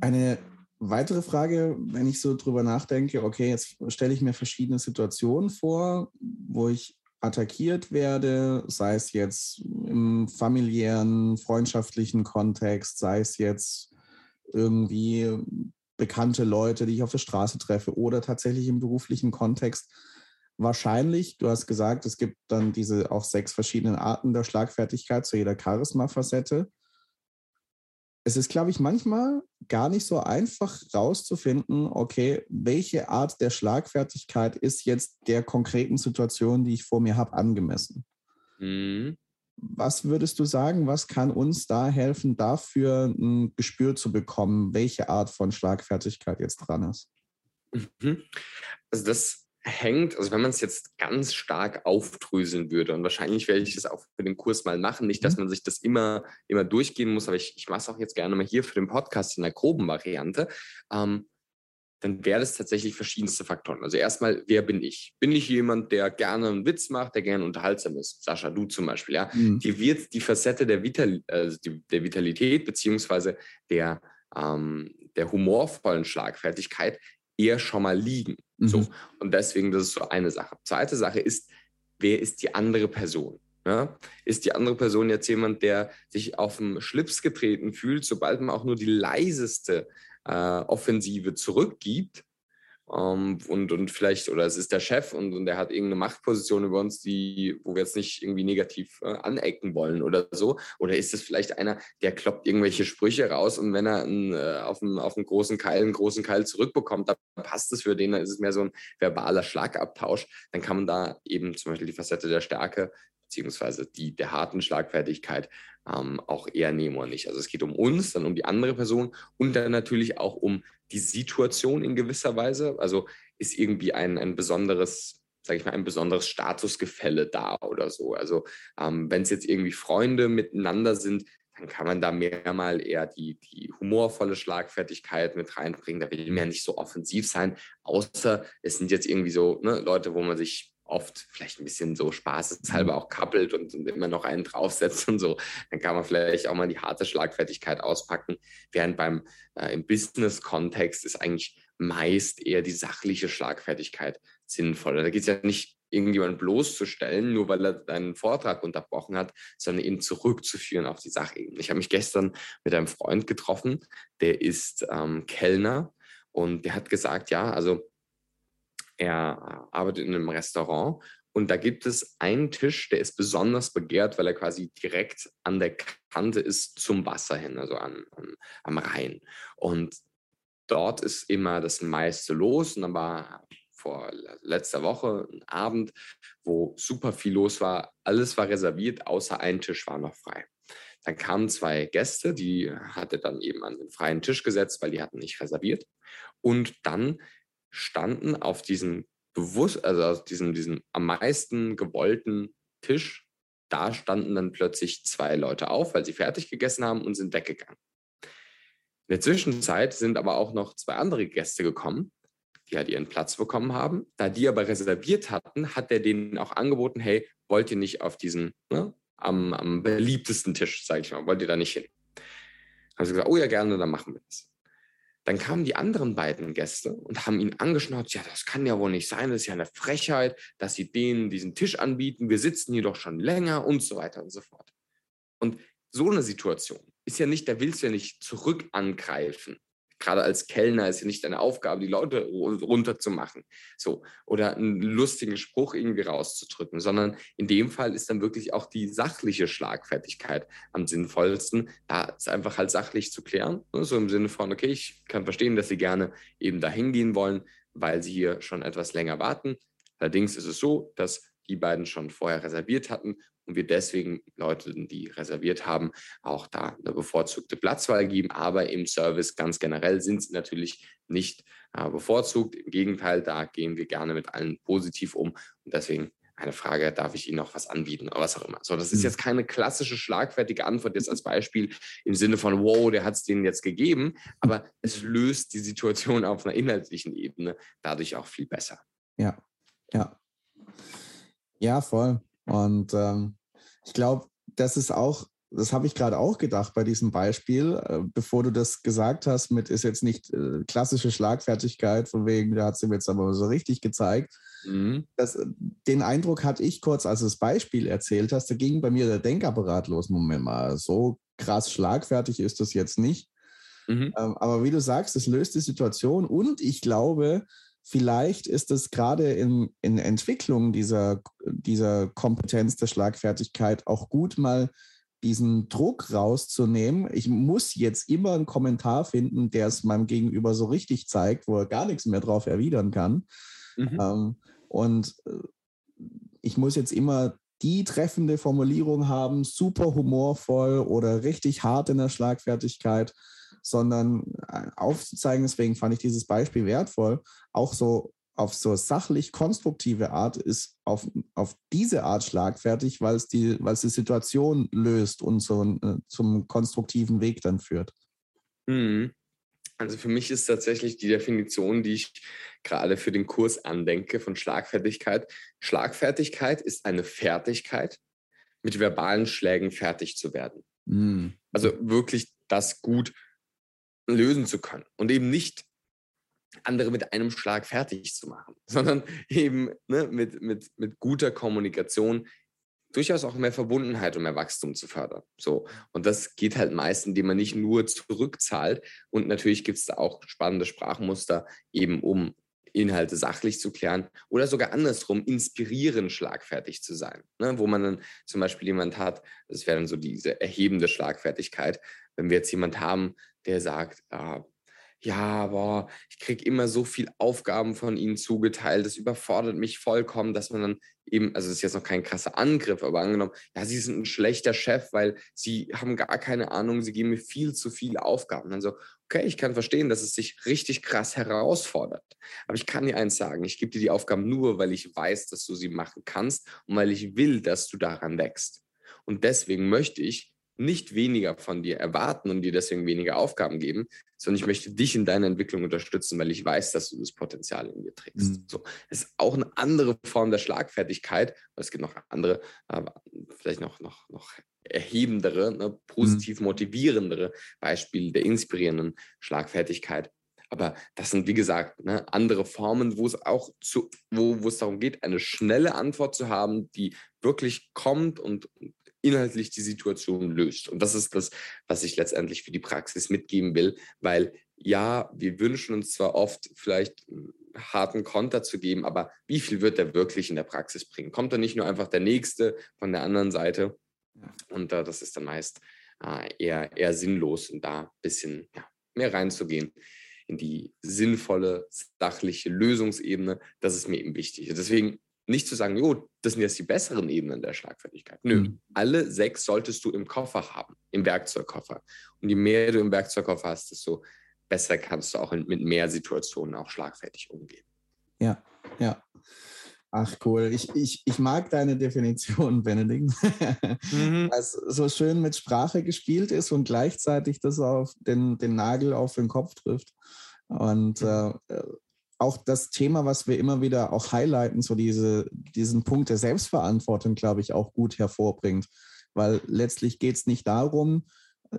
Eine weitere Frage, wenn ich so drüber nachdenke, okay, jetzt stelle ich mir verschiedene Situationen vor, wo ich attackiert werde, sei es jetzt im familiären, freundschaftlichen Kontext, sei es jetzt irgendwie bekannte Leute, die ich auf der Straße treffe oder tatsächlich im beruflichen Kontext. Wahrscheinlich, du hast gesagt, es gibt dann diese auch sechs verschiedenen Arten der Schlagfertigkeit zu jeder Charisma-Facette es ist, glaube ich, manchmal gar nicht so einfach rauszufinden, okay, welche Art der Schlagfertigkeit ist jetzt der konkreten Situation, die ich vor mir habe, angemessen. Mhm. Was würdest du sagen, was kann uns da helfen, dafür ein Gespür zu bekommen, welche Art von Schlagfertigkeit jetzt dran ist? Mhm. Also das hängt, also wenn man es jetzt ganz stark aufdröseln würde, und wahrscheinlich werde ich das auch für den Kurs mal machen, nicht, dass mhm. man sich das immer, immer durchgehen muss, aber ich, ich mache es auch jetzt gerne mal hier für den Podcast in der groben Variante, ähm, dann wäre das tatsächlich verschiedenste Faktoren. Also erstmal, wer bin ich? Bin ich jemand, der gerne einen Witz macht, der gerne unterhaltsam ist? Sascha, du zum Beispiel, ja. Mhm. Die wird die Facette der, Vital, äh, der Vitalität beziehungsweise der, ähm, der humorvollen Schlagfertigkeit eher schon mal liegen. Mhm. So. Und deswegen, das ist so eine Sache. Zweite Sache ist, wer ist die andere Person? Ja? Ist die andere Person jetzt jemand, der sich auf dem Schlips getreten fühlt, sobald man auch nur die leiseste äh, Offensive zurückgibt? Ähm, und, und vielleicht, oder es ist der Chef und, und der hat irgendeine Machtposition über uns, die, wo wir jetzt nicht irgendwie negativ äh, anecken wollen oder so. Oder ist es vielleicht einer, der kloppt irgendwelche Sprüche raus und wenn er einen, äh, auf, einen, auf einen großen Keil einen großen Keil zurückbekommt, dann passt es für den, dann ist es mehr so ein verbaler Schlagabtausch. Dann kann man da eben zum Beispiel die Facette der Stärke beziehungsweise die der harten Schlagfertigkeit ähm, auch eher nehmen oder nicht. Also es geht um uns, dann um die andere Person und dann natürlich auch um die Situation in gewisser Weise. Also ist irgendwie ein, ein besonderes, sage ich mal, ein besonderes Statusgefälle da oder so. Also ähm, wenn es jetzt irgendwie Freunde miteinander sind, dann kann man da mehr mal eher die, die humorvolle Schlagfertigkeit mit reinbringen. Da will man ja nicht so offensiv sein, außer es sind jetzt irgendwie so ne, Leute, wo man sich oft vielleicht ein bisschen so spaßeshalber auch kappelt und, und, immer noch einen draufsetzt und so, dann kann man vielleicht auch mal die harte Schlagfertigkeit auspacken. Während beim äh, im Business-Kontext ist eigentlich meist eher die sachliche Schlagfertigkeit sinnvoll. Da geht es ja nicht irgendjemand bloßzustellen, nur weil er deinen Vortrag unterbrochen hat, sondern ihn zurückzuführen auf die Sachebene. Ich habe mich gestern mit einem Freund getroffen, der ist ähm, Kellner und der hat gesagt, ja, also er arbeitet in einem Restaurant und da gibt es einen Tisch, der ist besonders begehrt, weil er quasi direkt an der Kante ist zum Wasser hin, also an, an, am Rhein. Und dort ist immer das meiste los. Und dann war vor letzter Woche ein Abend, wo super viel los war. Alles war reserviert, außer ein Tisch war noch frei. Dann kamen zwei Gäste, die hat er dann eben an den freien Tisch gesetzt, weil die hatten nicht reserviert. Und dann standen auf diesem bewusst, also aus diesem, diesem am meisten gewollten Tisch, da standen dann plötzlich zwei Leute auf, weil sie fertig gegessen haben und sind weggegangen. In der Zwischenzeit sind aber auch noch zwei andere Gäste gekommen, die halt ihren Platz bekommen haben. Da die aber reserviert hatten, hat er denen auch angeboten, hey, wollt ihr nicht auf diesen, ne, am, am beliebtesten Tisch, sage ich mal, wollt ihr da nicht hin? Haben sie gesagt, oh ja, gerne, dann machen wir das. Dann kamen die anderen beiden Gäste und haben ihn angeschnauzt, ja, das kann ja wohl nicht sein, das ist ja eine Frechheit, dass sie denen diesen Tisch anbieten, wir sitzen hier doch schon länger und so weiter und so fort. Und so eine Situation ist ja nicht, da willst du ja nicht zurück angreifen gerade als Kellner ist ja nicht deine Aufgabe, die Leute runterzumachen. So. Oder einen lustigen Spruch irgendwie rauszudrücken, sondern in dem Fall ist dann wirklich auch die sachliche Schlagfertigkeit am sinnvollsten. Da ist einfach halt sachlich zu klären. Ne? So im Sinne von, okay, ich kann verstehen, dass Sie gerne eben dahin gehen wollen, weil Sie hier schon etwas länger warten. Allerdings ist es so, dass die beiden schon vorher reserviert hatten und wir deswegen Leuten, die reserviert haben, auch da eine bevorzugte Platzwahl geben. Aber im Service ganz generell sind sie natürlich nicht äh, bevorzugt. Im Gegenteil, da gehen wir gerne mit allen positiv um. Und deswegen eine Frage, darf ich Ihnen noch was anbieten oder was auch immer. So, das ist hm. jetzt keine klassische schlagfertige Antwort jetzt als Beispiel im Sinne von, wow, der hat es denen jetzt gegeben, aber es löst die Situation auf einer inhaltlichen Ebene dadurch auch viel besser. Ja, ja. Ja, voll. Und ähm, ich glaube, das ist auch, das habe ich gerade auch gedacht bei diesem Beispiel, äh, bevor du das gesagt hast, mit ist jetzt nicht äh, klassische Schlagfertigkeit, von wegen, da hat sie mir jetzt aber so richtig gezeigt. Mhm. Das, äh, den Eindruck hatte ich kurz, als du das Beispiel erzählt hast, da ging bei mir der Denkapparat los. Moment mal, so krass schlagfertig ist das jetzt nicht. Mhm. Ähm, aber wie du sagst, es löst die Situation und ich glaube, vielleicht ist es gerade in, in Entwicklung dieser, dieser Kompetenz der Schlagfertigkeit auch gut, mal diesen Druck rauszunehmen. Ich muss jetzt immer einen Kommentar finden, der es meinem Gegenüber so richtig zeigt, wo er gar nichts mehr drauf erwidern kann. Mhm. Ähm, und äh, ich muss jetzt immer die treffende Formulierung haben, super humorvoll oder richtig hart in der Schlagfertigkeit sondern äh, aufzuzeigen, deswegen fand ich dieses Beispiel wertvoll, auch so auf so sachlich konstruktive Art ist auf, auf diese Art schlagfertig, weil es die, weil es die Situation löst und so äh, zum konstruktiven Weg dann führt. Mhm. Also für mich ist tatsächlich die Definition, die ich gerade für den Kurs andenke von Schlagfertigkeit. Schlagfertigkeit ist eine Fertigkeit, mit verbalen Schlägen fertig zu werden. Mhm. Also wirklich das gut lösen zu können und eben nicht andere mit einem Schlag fertig zu machen, sondern eben ne, mit, mit, mit guter Kommunikation durchaus auch mehr Verbundenheit und mehr Wachstum zu fördern. So. Und das geht halt meist, indem man nicht nur zurückzahlt. Und natürlich gibt es da auch spannende Sprachmuster, eben um Inhalte sachlich zu klären oder sogar andersrum inspirierend schlagfertig zu sein. Ne? Wo man dann zum Beispiel jemand hat, das wäre dann so diese erhebende Schlagfertigkeit, wenn wir jetzt jemand haben, der sagt, äh, ja, boah, ich kriege immer so viel Aufgaben von ihnen zugeteilt, das überfordert mich vollkommen, dass man dann eben, also das ist jetzt noch kein krasser Angriff, aber angenommen, ja, sie sind ein schlechter Chef, weil sie haben gar keine Ahnung, sie geben mir viel zu viele Aufgaben. Dann so, okay, ich kann verstehen, dass es sich richtig krass herausfordert. Aber ich kann dir eins sagen, ich gebe dir die Aufgaben nur, weil ich weiß, dass du sie machen kannst und weil ich will, dass du daran wächst. Und deswegen möchte ich nicht weniger von dir erwarten und dir deswegen weniger Aufgaben geben, sondern ich möchte dich in deiner Entwicklung unterstützen, weil ich weiß, dass du das Potenzial in dir trägst. Mhm. So, es ist auch eine andere Form der Schlagfertigkeit. Es gibt noch andere, vielleicht noch, noch, noch erhebendere, ne, positiv mhm. motivierendere Beispiele der inspirierenden Schlagfertigkeit. Aber das sind, wie gesagt, ne, andere Formen, wo es auch zu, wo, wo es darum geht, eine schnelle Antwort zu haben, die wirklich kommt und inhaltlich die Situation löst. Und das ist das, was ich letztendlich für die Praxis mitgeben will, weil ja, wir wünschen uns zwar oft vielleicht harten Konter zu geben, aber wie viel wird der wirklich in der Praxis bringen? Kommt da nicht nur einfach der Nächste von der anderen Seite? Und äh, das ist dann meist äh, eher, eher sinnlos, und da ein bisschen ja, mehr reinzugehen in die sinnvolle, sachliche Lösungsebene. Das ist mir eben wichtig. Deswegen nicht zu sagen, jo, das sind jetzt die besseren Ebenen der Schlagfertigkeit. Nö, mhm. alle sechs solltest du im Koffer haben, im Werkzeugkoffer. Und je mehr du im Werkzeugkoffer hast, desto besser kannst du auch mit mehr Situationen auch schlagfertig umgehen. Ja, ja. Ach cool, ich, ich, ich mag deine Definition, Benedikt. mhm. Weil es so schön mit Sprache gespielt ist und gleichzeitig das auf den, den Nagel auf den Kopf trifft. Und mhm. äh, auch das Thema, was wir immer wieder auch highlighten, so diese, diesen Punkt der Selbstverantwortung, glaube ich, auch gut hervorbringt. Weil letztlich geht es nicht darum,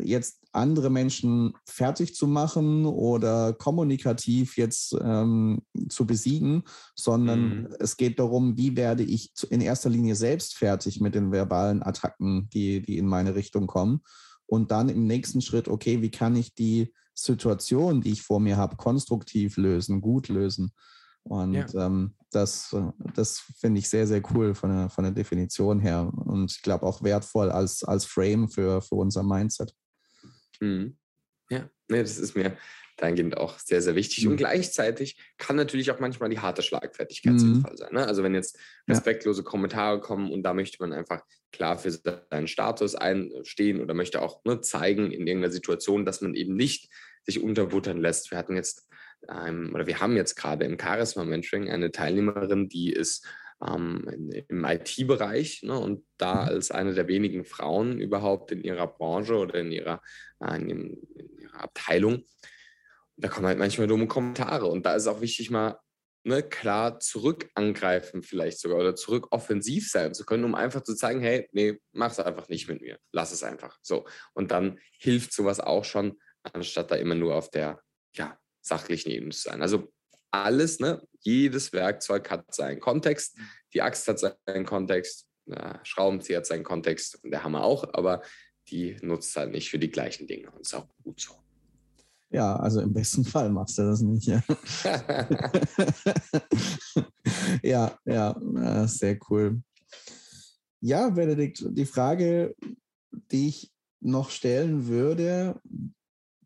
jetzt andere Menschen fertig zu machen oder kommunikativ jetzt ähm, zu besiegen, sondern mhm. es geht darum, wie werde ich in erster Linie selbst fertig mit den verbalen Attacken, die, die in meine Richtung kommen. Und dann im nächsten Schritt, okay, wie kann ich die Situation, die ich vor mir habe, konstruktiv lösen, gut lösen. Und ja. ähm, das, das finde ich sehr, sehr cool von der, von der Definition her und ich glaube auch wertvoll als, als Frame für, für unser Mindset. Mhm. Ja, nee, das ist mir dahingehend auch sehr, sehr wichtig. Mhm. Und gleichzeitig kann natürlich auch manchmal die harte Schlagfertigkeit mhm. sinnvoll sein. Ne? Also wenn jetzt respektlose ja. Kommentare kommen und da möchte man einfach klar für seinen Status einstehen oder möchte auch ne, zeigen in irgendeiner Situation, dass man eben nicht sich unterbuttern lässt. Wir hatten jetzt ähm, oder wir haben jetzt gerade im Charisma Mentoring eine Teilnehmerin, die ist ähm, im IT-Bereich ne, und da mhm. als eine der wenigen Frauen überhaupt in ihrer Branche oder in ihrer, äh, in, in ihrer Abteilung. Da kommen halt manchmal dumme Kommentare und da ist auch wichtig, mal ne, klar zurück angreifen vielleicht sogar oder zurück offensiv sein zu können, um einfach zu zeigen, hey, nee, mach es einfach nicht mit mir, lass es einfach. So. Und dann hilft sowas auch schon, anstatt da immer nur auf der ja, sachlichen Ebene zu sein. Also alles, ne? jedes Werkzeug hat seinen Kontext, die Axt hat seinen Kontext, der Schraubenzieher hat seinen Kontext und der Hammer auch, aber die nutzt halt nicht für die gleichen Dinge und ist auch gut so. Ja, also im besten Fall machst du das nicht. Ja, ja, ja, sehr cool. Ja, Benedikt, die Frage, die ich noch stellen würde,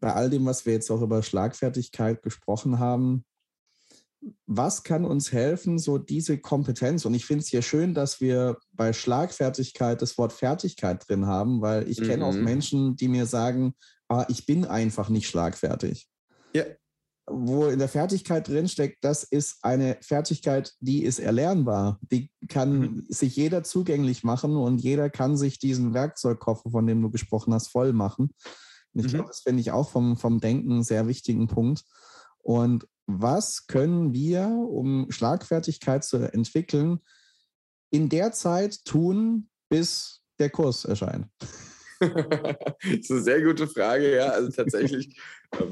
bei all dem, was wir jetzt auch über Schlagfertigkeit gesprochen haben, was kann uns helfen, so diese Kompetenz? Und ich finde es hier schön, dass wir bei Schlagfertigkeit das Wort Fertigkeit drin haben, weil ich mhm. kenne auch. Menschen, die mir sagen, ah, ich bin einfach nicht schlagfertig. Ja. Wo in der Fertigkeit drinsteckt, das ist eine Fertigkeit, die ist erlernbar. Die kann mhm. sich jeder zugänglich machen und jeder kann sich diesen Werkzeugkoffer, von dem du gesprochen hast, voll machen. Und ich mhm. glaube, das finde ich auch vom, vom Denken einen sehr wichtigen Punkt. Und was können wir, um Schlagfertigkeit zu entwickeln, in der Zeit tun, bis der Kurs erscheint? das ist eine sehr gute Frage, ja. Also tatsächlich,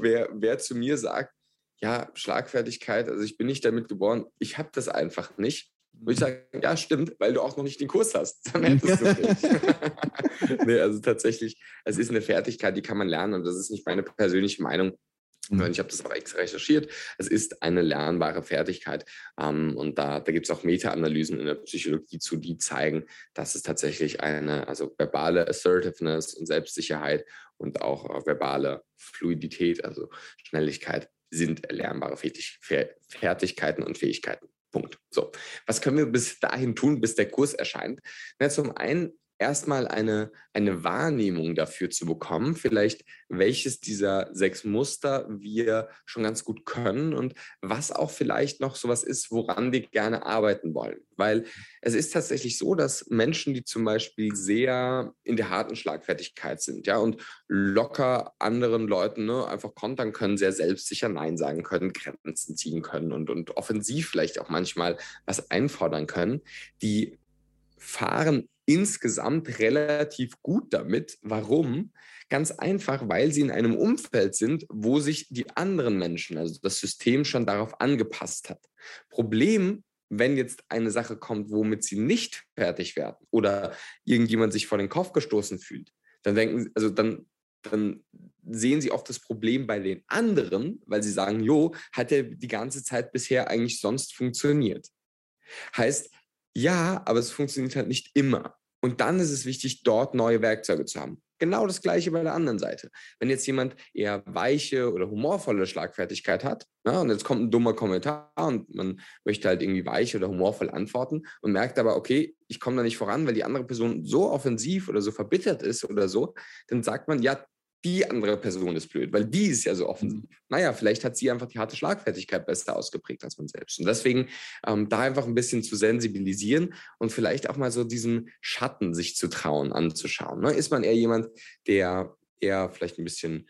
wer, wer zu mir sagt, ja, Schlagfertigkeit, also ich bin nicht damit geboren, ich habe das einfach nicht. Würde ich sagen, ja, stimmt, weil du auch noch nicht den Kurs hast. Dann hättest du nicht. nee, also tatsächlich, es ist eine Fertigkeit, die kann man lernen und das ist nicht meine persönliche Meinung. Ich habe das aber extra recherchiert. Es ist eine lernbare Fertigkeit. Ähm, und da, da gibt es auch Meta-Analysen in der Psychologie zu, die zeigen, dass es tatsächlich eine, also verbale Assertiveness und Selbstsicherheit und auch äh, verbale Fluidität, also Schnelligkeit, sind erlernbare Fertigkeiten und Fähigkeiten. Punkt. So, was können wir bis dahin tun, bis der Kurs erscheint? Na, zum einen erstmal eine, eine Wahrnehmung dafür zu bekommen, vielleicht welches dieser sechs Muster wir schon ganz gut können und was auch vielleicht noch sowas ist, woran wir gerne arbeiten wollen. Weil es ist tatsächlich so, dass Menschen, die zum Beispiel sehr in der harten Schlagfertigkeit sind, ja, und locker anderen Leuten ne, einfach kontern können, sehr selbstsicher Nein sagen können, Grenzen ziehen können und, und offensiv vielleicht auch manchmal was einfordern können, die fahren insgesamt relativ gut damit. Warum? Ganz einfach, weil sie in einem Umfeld sind, wo sich die anderen Menschen, also das System schon darauf angepasst hat. Problem, wenn jetzt eine Sache kommt, womit sie nicht fertig werden oder irgendjemand sich vor den Kopf gestoßen fühlt, dann denken, also dann, dann sehen sie oft das Problem bei den anderen, weil sie sagen, jo, hat ja die ganze Zeit bisher eigentlich sonst funktioniert. Heißt, ja, aber es funktioniert halt nicht immer. Und dann ist es wichtig, dort neue Werkzeuge zu haben. Genau das gleiche bei der anderen Seite. Wenn jetzt jemand eher weiche oder humorvolle Schlagfertigkeit hat, ja, und jetzt kommt ein dummer Kommentar und man möchte halt irgendwie weich oder humorvoll antworten und merkt aber, okay, ich komme da nicht voran, weil die andere Person so offensiv oder so verbittert ist oder so, dann sagt man, ja, die andere Person ist blöd, weil die ist ja so offensiv. Mhm. Naja, vielleicht hat sie einfach die harte Schlagfertigkeit besser ausgeprägt als man selbst. Und deswegen ähm, da einfach ein bisschen zu sensibilisieren und vielleicht auch mal so diesen Schatten sich zu trauen, anzuschauen. Ne? Ist man eher jemand, der eher vielleicht ein bisschen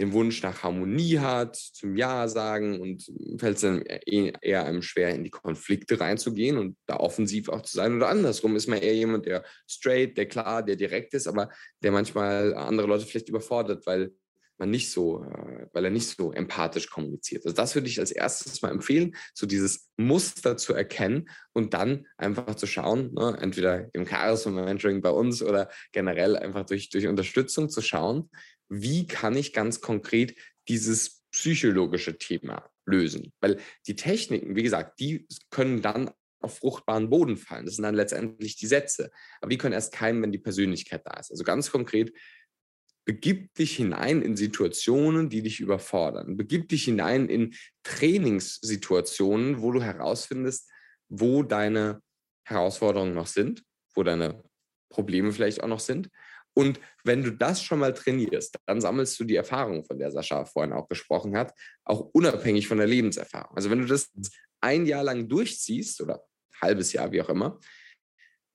den Wunsch nach Harmonie hat, zum Ja sagen und fällt es dann e-, eher einem schwer, in die Konflikte reinzugehen und da offensiv auch zu sein. Oder andersrum ist man eher jemand, der straight, der klar, der direkt ist, aber der manchmal andere Leute vielleicht überfordert, weil man nicht so, äh, weil er nicht so empathisch kommuniziert. Also das würde ich als erstes mal empfehlen, so dieses Muster zu erkennen und dann einfach zu schauen, ne, entweder im Chaos und Mentoring bei uns oder generell einfach durch, durch Unterstützung zu schauen, wie kann ich ganz konkret dieses psychologische Thema lösen? Weil die Techniken, wie gesagt, die können dann auf fruchtbaren Boden fallen. Das sind dann letztendlich die Sätze. Aber die können erst keimen, wenn die Persönlichkeit da ist. Also ganz konkret, begib dich hinein in Situationen, die dich überfordern. Begib dich hinein in Trainingssituationen, wo du herausfindest, wo deine Herausforderungen noch sind, wo deine Probleme vielleicht auch noch sind und wenn du das schon mal trainierst, dann sammelst du die Erfahrung, von der Sascha vorhin auch gesprochen hat, auch unabhängig von der Lebenserfahrung. Also wenn du das ein Jahr lang durchziehst oder ein halbes Jahr, wie auch immer,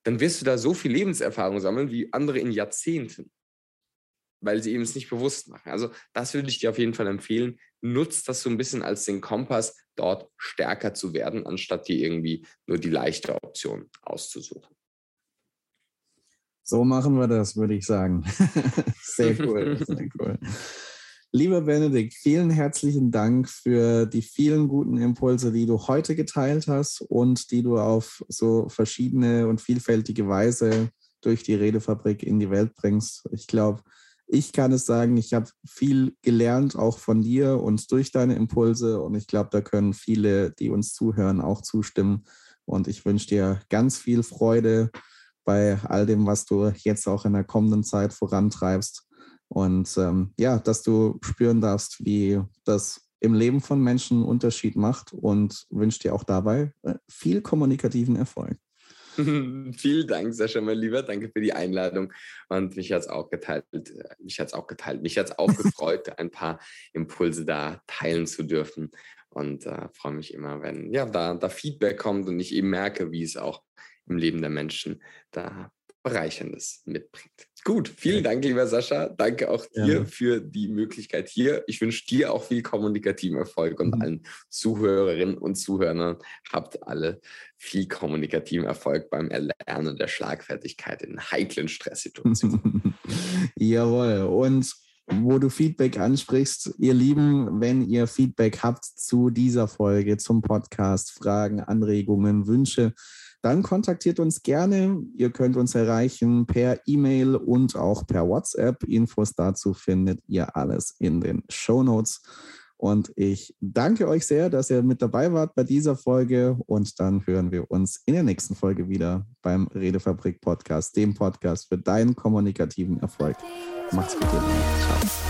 dann wirst du da so viel Lebenserfahrung sammeln wie andere in Jahrzehnten, weil sie eben es nicht bewusst machen. Also das würde ich dir auf jeden Fall empfehlen. Nutzt das so ein bisschen als den Kompass, dort stärker zu werden, anstatt dir irgendwie nur die leichte Option auszusuchen. So machen wir das, würde ich sagen. sehr cool, sehr cool. Lieber Benedikt, vielen herzlichen Dank für die vielen guten Impulse, die du heute geteilt hast und die du auf so verschiedene und vielfältige Weise durch die Redefabrik in die Welt bringst. Ich glaube, ich kann es sagen, ich habe viel gelernt, auch von dir und durch deine Impulse. Und ich glaube, da können viele, die uns zuhören, auch zustimmen. Und ich wünsche dir ganz viel Freude bei all dem, was du jetzt auch in der kommenden Zeit vorantreibst. Und ähm, ja, dass du spüren darfst, wie das im Leben von Menschen einen Unterschied macht und wünsche dir auch dabei äh, viel kommunikativen Erfolg. Vielen Dank, Sascha, mein Lieber. Danke für die Einladung. Und mich hat es auch geteilt. Mich hat es auch geteilt. Mich hat es auch gefreut, ein paar Impulse da teilen zu dürfen. Und äh, freue mich immer, wenn ja, da, da Feedback kommt und ich eben merke, wie es auch im Leben der Menschen da Bereicherndes mitbringt. Gut, vielen Dank, lieber Sascha. Danke auch dir ja. für die Möglichkeit hier. Ich wünsche dir auch viel kommunikativen Erfolg und mhm. allen Zuhörerinnen und Zuhörern habt alle viel kommunikativen Erfolg beim Erlernen der Schlagfertigkeit in heiklen Stresssituationen. Jawohl. Und wo du Feedback ansprichst, ihr Lieben, wenn ihr Feedback habt zu dieser Folge, zum Podcast, Fragen, Anregungen, Wünsche, dann kontaktiert uns gerne. Ihr könnt uns erreichen per E-Mail und auch per WhatsApp. Infos dazu findet ihr alles in den Show Notes. Und ich danke euch sehr, dass ihr mit dabei wart bei dieser Folge. Und dann hören wir uns in der nächsten Folge wieder beim Redefabrik Podcast, dem Podcast für deinen kommunikativen Erfolg. Macht's gut. Ciao.